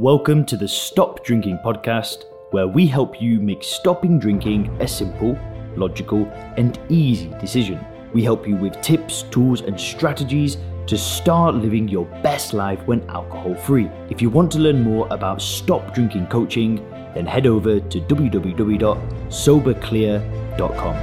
Welcome to the Stop Drinking Podcast, where we help you make stopping drinking a simple, logical, and easy decision. We help you with tips, tools, and strategies to start living your best life when alcohol free. If you want to learn more about stop drinking coaching, then head over to www.soberclear.com.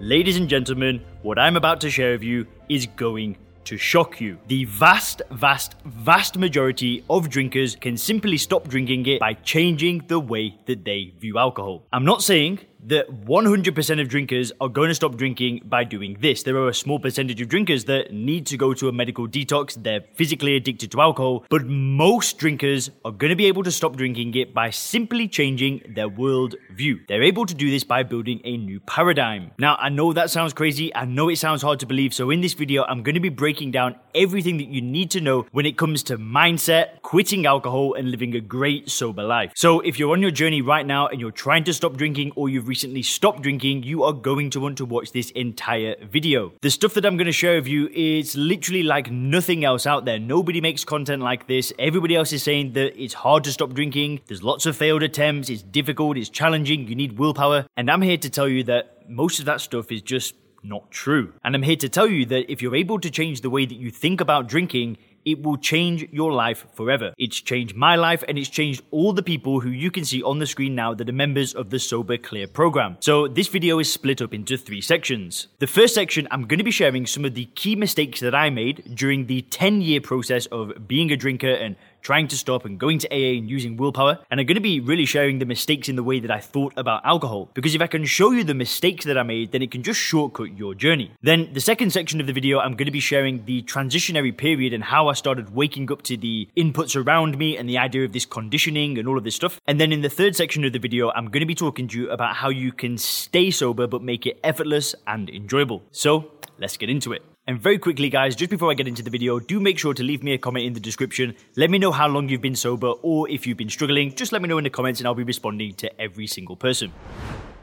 Ladies and gentlemen, what I'm about to share with you is going to shock you. The vast, vast, vast majority of drinkers can simply stop drinking it by changing the way that they view alcohol. I'm not saying that 100% of drinkers are going to stop drinking by doing this. There are a small percentage of drinkers that need to go to a medical detox. They're physically addicted to alcohol, but most drinkers are going to be able to stop drinking it by simply changing their world view. They're able to do this by building a new paradigm. Now, I know that sounds crazy. I know it sounds hard to believe. So in this video, I'm going to be breaking down everything that you need to know when it comes to mindset, quitting alcohol, and living a great sober life. So if you're on your journey right now and you're trying to stop drinking or you've recently stopped drinking, you are going to want to watch this entire video. The stuff that I'm going to share with you is literally like nothing else out there. Nobody makes content like this. Everybody else is saying that it's hard to stop drinking. There's lots of failed attempts. It's difficult. It's challenging. You need willpower. And I'm here to tell you that most of that stuff is just not true. And I'm here to tell you that if you're able to change the way that you think about drinking, it will change your life forever. It's changed my life and it's changed all the people who you can see on the screen now that are members of the Sober Clear program. So this video is split up into three sections. The first section, I'm going to be sharing some of the key mistakes that I made during the 10 year process of being a drinker and trying to stop and going to AA and using willpower. And I'm going to be really sharing the mistakes in the way that I thought about alcohol. Because if I can show you the mistakes that I made, then it can just shortcut your journey. Then the second section of the video, I'm going to be sharing the transitionary period and how I started waking up to the inputs around me and the idea of this conditioning and all of this stuff. And then in the third section of the video, I'm going to be talking to you about how you can stay sober but make it effortless and enjoyable. So let's get into it. And very quickly, guys, just before I get into the video, do make sure to leave me a comment in the description. Let me know how long you've been sober, or if you've been struggling, just let me know in the comments and I'll be responding to every single person.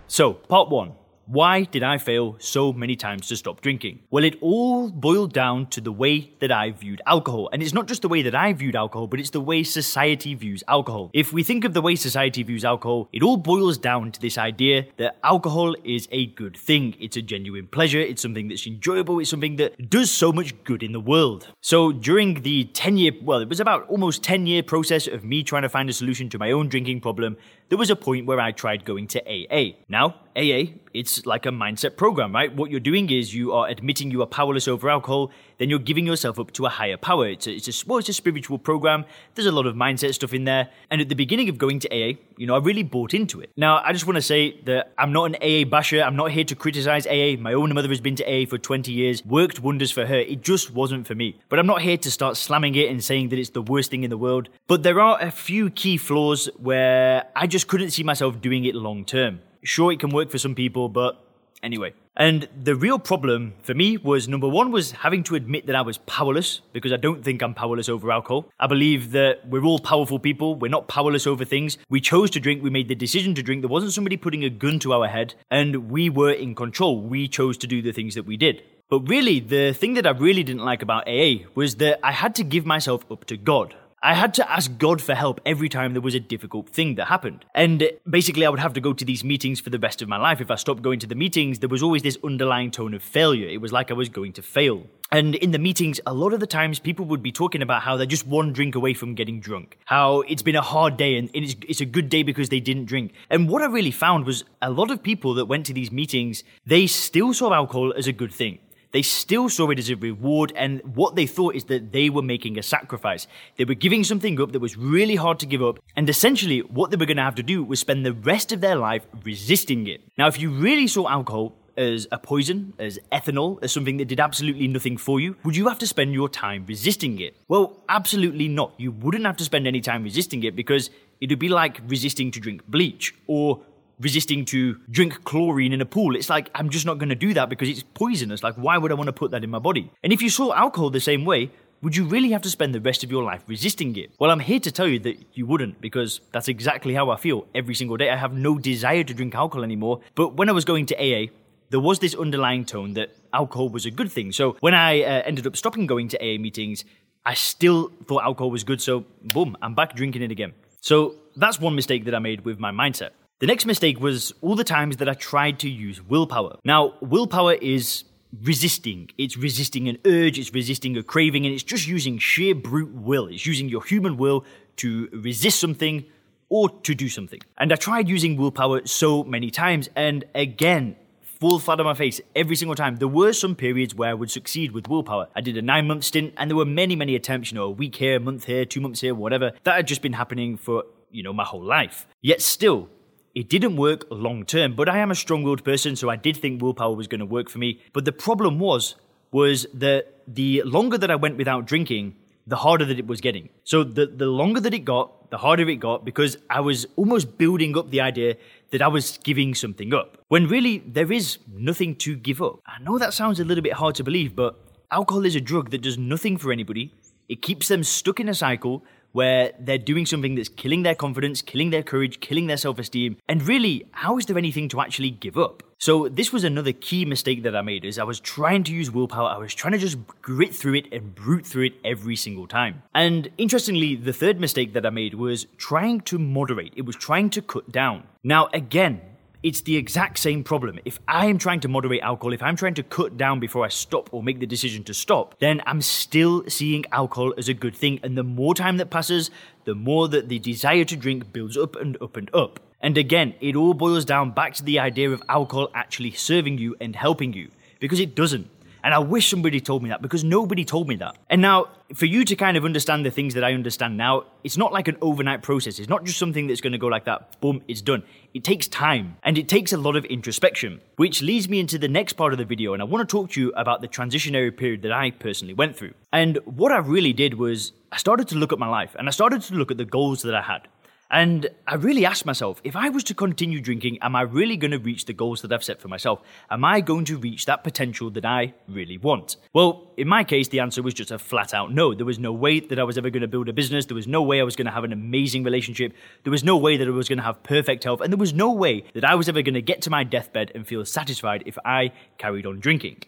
So, part one why did I fail so many times to stop drinking? Well, it all boiled down to the way that I viewed alcohol. And it's not just the way that I viewed alcohol, but it's the way society views alcohol. If we think of the way society views alcohol, it all boils down to this idea that alcohol is a good thing. It's a genuine pleasure. It's something that's enjoyable. It's something that does so much good in the world. So during the 10 year, well, it was about almost 10 year process of me trying to find a solution to my own drinking problem, there was a point where I tried going to AA. Now, AA, it's like a mindset program, right? What you're doing is you are admitting you are powerless over alcohol, then you're giving yourself up to a higher power. It's a, it's a, well, it's a spiritual program. There's a lot of mindset stuff in there. And at the beginning of going to AA, you know, I really bought into it. Now, I just want to say that I'm not an AA basher. I'm not here to criticize AA. My own mother has been to AA for 20 years, worked wonders for her. It just wasn't for me. But I'm not here to start slamming it and saying that it's the worst thing in the world. But there are a few key flaws where I just couldn't see myself doing it long term. Sure, it can work for some people, but anyway. And the real problem for me was number one was having to admit that I was powerless because I don't think I'm powerless over alcohol. I believe that we're all powerful people. We're not powerless over things. We chose to drink. We made the decision to drink. There wasn't somebody putting a gun to our head and we were in control. We chose to do the things that we did. But really, the thing that I really didn't like about AA was that I had to give myself up to God. I had to ask God for help every time there was a difficult thing that happened. And basically, I would have to go to these meetings for the rest of my life. If I stopped going to the meetings, there was always this underlying tone of failure. It was like I was going to fail. And in the meetings, a lot of the times people would be talking about how they're just one drink away from getting drunk. How it's been a hard day and it's, it's a good day because they didn't drink. And what I really found was a lot of people that went to these meetings, they still saw alcohol as a good thing they still saw it as a reward, and what they thought is that they were making a sacrifice. They were giving something up that was really hard to give up, and essentially what they were going to have to do was spend the rest of their life resisting it. Now, if you really saw alcohol as a poison, as ethanol, as something that did absolutely nothing for you, would you have to spend your time resisting it? Well, absolutely not. You wouldn't have to spend any time resisting it because it would be like resisting to drink bleach or resisting to drink chlorine in a pool. It's like, I'm just not going to do that because it's poisonous. Like, why would I want to put that in my body? And if you saw alcohol the same way, would you really have to spend the rest of your life resisting it? Well, I'm here to tell you that you wouldn't because that's exactly how I feel every single day. I have no desire to drink alcohol anymore. But when I was going to AA, there was this underlying tone that alcohol was a good thing. So when I uh, ended up stopping going to AA meetings, I still thought alcohol was good, so boom, I'm back drinking it again. So that's one mistake that I made with my mindset. The next mistake was all the times that I tried to use willpower. Now, willpower is resisting. It's resisting an urge, it's resisting a craving, and it's just using sheer brute will. It's using your human will to resist something or to do something. And I tried using willpower so many times, and again, full flat on my face every single time. There were some periods where I would succeed with willpower. I did a nine month stint, and there were many, many attempts, you know, a week here, a month here, two months here, whatever, that had just been happening for, you know, my whole life. Yet still, it didn't work long term, but I am a strong-willed person, so I did think willpower was going to work for me. But the problem was, was that the longer that I went without drinking, the harder that it was getting. So the, the longer that it got, the harder it got because I was almost building up the idea that I was giving something up. When really there is nothing to give up. I know that sounds a little bit hard to believe, but alcohol is a drug that does nothing for anybody. It keeps them stuck in a cycle where they're doing something that's killing their confidence, killing their courage, killing their self esteem. And really, how is there anything to actually give up? So this was another key mistake that I made is I was trying to use willpower. I was trying to just grit through it and brute through it every single time. And interestingly, the third mistake that I made was trying to moderate. It was trying to cut down. Now, again, it's the exact same problem. If I am trying to moderate alcohol, if I'm trying to cut down before I stop or make the decision to stop, then I'm still seeing alcohol as a good thing. And the more time that passes, the more that the desire to drink builds up and up and up. And again, it all boils down back to the idea of alcohol actually serving you and helping you, because it doesn't. And I wish somebody told me that because nobody told me that. And now, for you to kind of understand the things that I understand now, it's not like an overnight process. It's not just something that's going to go like that, boom, it's done. It takes time and it takes a lot of introspection, which leads me into the next part of the video. And I want to talk to you about the transitionary period that I personally went through. And what I really did was I started to look at my life and I started to look at the goals that I had. And I really asked myself, if I was to continue drinking, am I really going to reach the goals that I've set for myself? Am I going to reach that potential that I really want? Well, in my case, the answer was just a flat out no. There was no way that I was ever going to build a business. There was no way I was going to have an amazing relationship. There was no way that I was going to have perfect health. And there was no way that I was ever going to get to my deathbed and feel satisfied if I carried on drinking.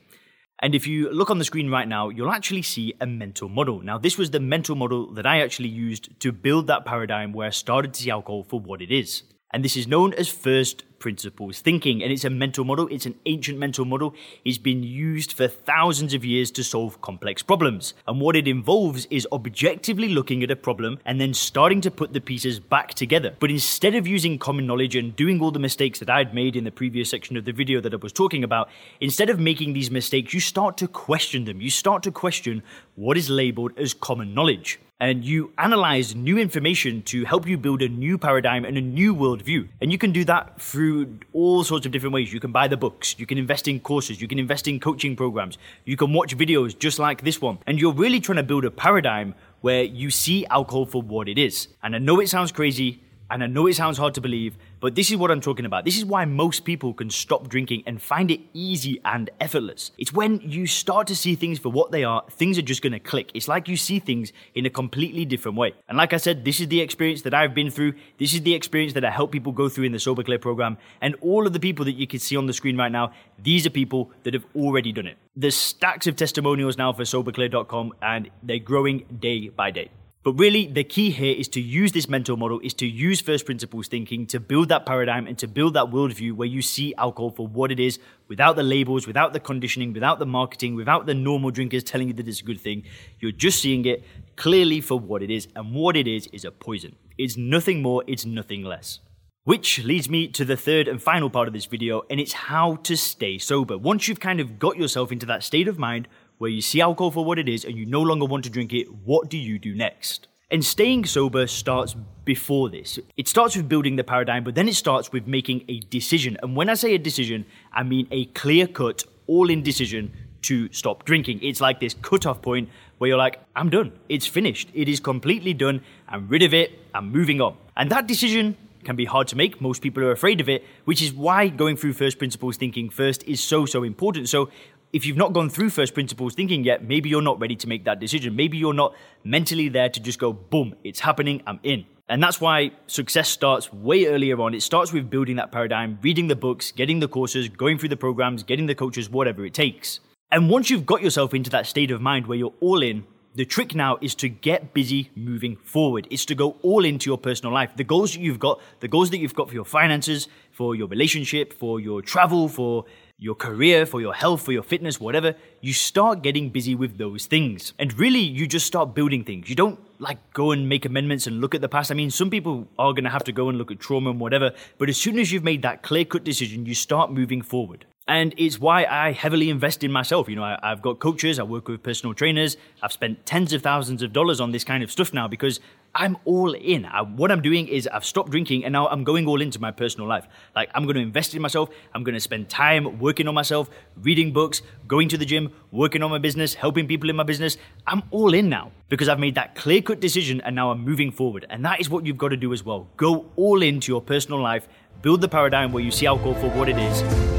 And if you look on the screen right now, you'll actually see a mental model. Now, this was the mental model that I actually used to build that paradigm where I started to see alcohol for what it is. And this is known as first principles thinking. And it's a mental model, it's an ancient mental model. It's been used for thousands of years to solve complex problems. And what it involves is objectively looking at a problem and then starting to put the pieces back together. But instead of using common knowledge and doing all the mistakes that I'd made in the previous section of the video that I was talking about, instead of making these mistakes, you start to question them. You start to question what is labeled as common knowledge and you analyze new information to help you build a new paradigm and a new worldview. And you can do that through all sorts of different ways. You can buy the books, you can invest in courses, you can invest in coaching programs, you can watch videos just like this one. And you're really trying to build a paradigm where you see alcohol for what it is. And I know it sounds crazy, and I know it sounds hard to believe, but this is what I'm talking about. This is why most people can stop drinking and find it easy and effortless. It's when you start to see things for what they are, things are just gonna click. It's like you see things in a completely different way. And like I said, this is the experience that I've been through. This is the experience that I help people go through in the Sober Clear program. And all of the people that you can see on the screen right now, these are people that have already done it. There's stacks of testimonials now for soberclear.com and they're growing day by day. But really, the key here is to use this mental model, is to use first principles thinking to build that paradigm and to build that worldview where you see alcohol for what it is without the labels, without the conditioning, without the marketing, without the normal drinkers telling you that it's a good thing. You're just seeing it clearly for what it is. And what it is is a poison. It's nothing more, it's nothing less. Which leads me to the third and final part of this video, and it's how to stay sober. Once you've kind of got yourself into that state of mind where you see alcohol for what it is and you no longer want to drink it, what do you do next? And staying sober starts before this. It starts with building the paradigm, but then it starts with making a decision. And when I say a decision, I mean a clear cut, all in decision to stop drinking. It's like this cut-off point where you're like, I'm done. It's finished. It is completely done. I'm rid of it. I'm moving on. And that decision can be hard to make. Most people are afraid of it, which is why going through first principles thinking first is so, so important. So if you've not gone through first principles thinking yet, maybe you're not ready to make that decision. Maybe you're not mentally there to just go, boom, it's happening, I'm in. And that's why success starts way earlier on. It starts with building that paradigm, reading the books, getting the courses, going through the programs, getting the coaches, whatever it takes. And once you've got yourself into that state of mind where you're all in, The trick now is to get busy moving forward. It's to go all into your personal life. The goals that you've got, the goals that you've got for your finances, for your relationship, for your travel, for your career, for your health, for your fitness, whatever, you start getting busy with those things. And really, you just start building things. You don't like go and make amendments and look at the past. I mean, some people are going to have to go and look at trauma and whatever, but as soon as you've made that clear cut decision, you start moving forward. And it's why I heavily invest in myself. You know, I, have got coaches, I work with personal trainers. I've spent tens of thousands of dollars on this kind of stuff now because I'm all in. I, what I'm doing is I've stopped drinking and now I'm going all into my personal life. Like, I'm going to invest in myself. I'm going to spend time working on myself, reading books, going to the gym, working on my business, helping people in my business. I'm all in now because I've made that clear cut decision and now I'm moving forward. And that is what you've got to do as well. Go all into your personal life, build the paradigm where you see alcohol for what it is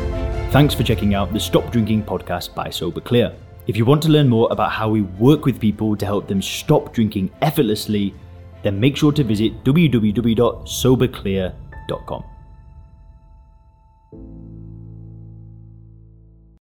Thanks for checking out the Stop Drinking podcast by Sober Clear. If you want to learn more about how we work with people to help them stop drinking effortlessly, then make sure to visit www.soberclear.com.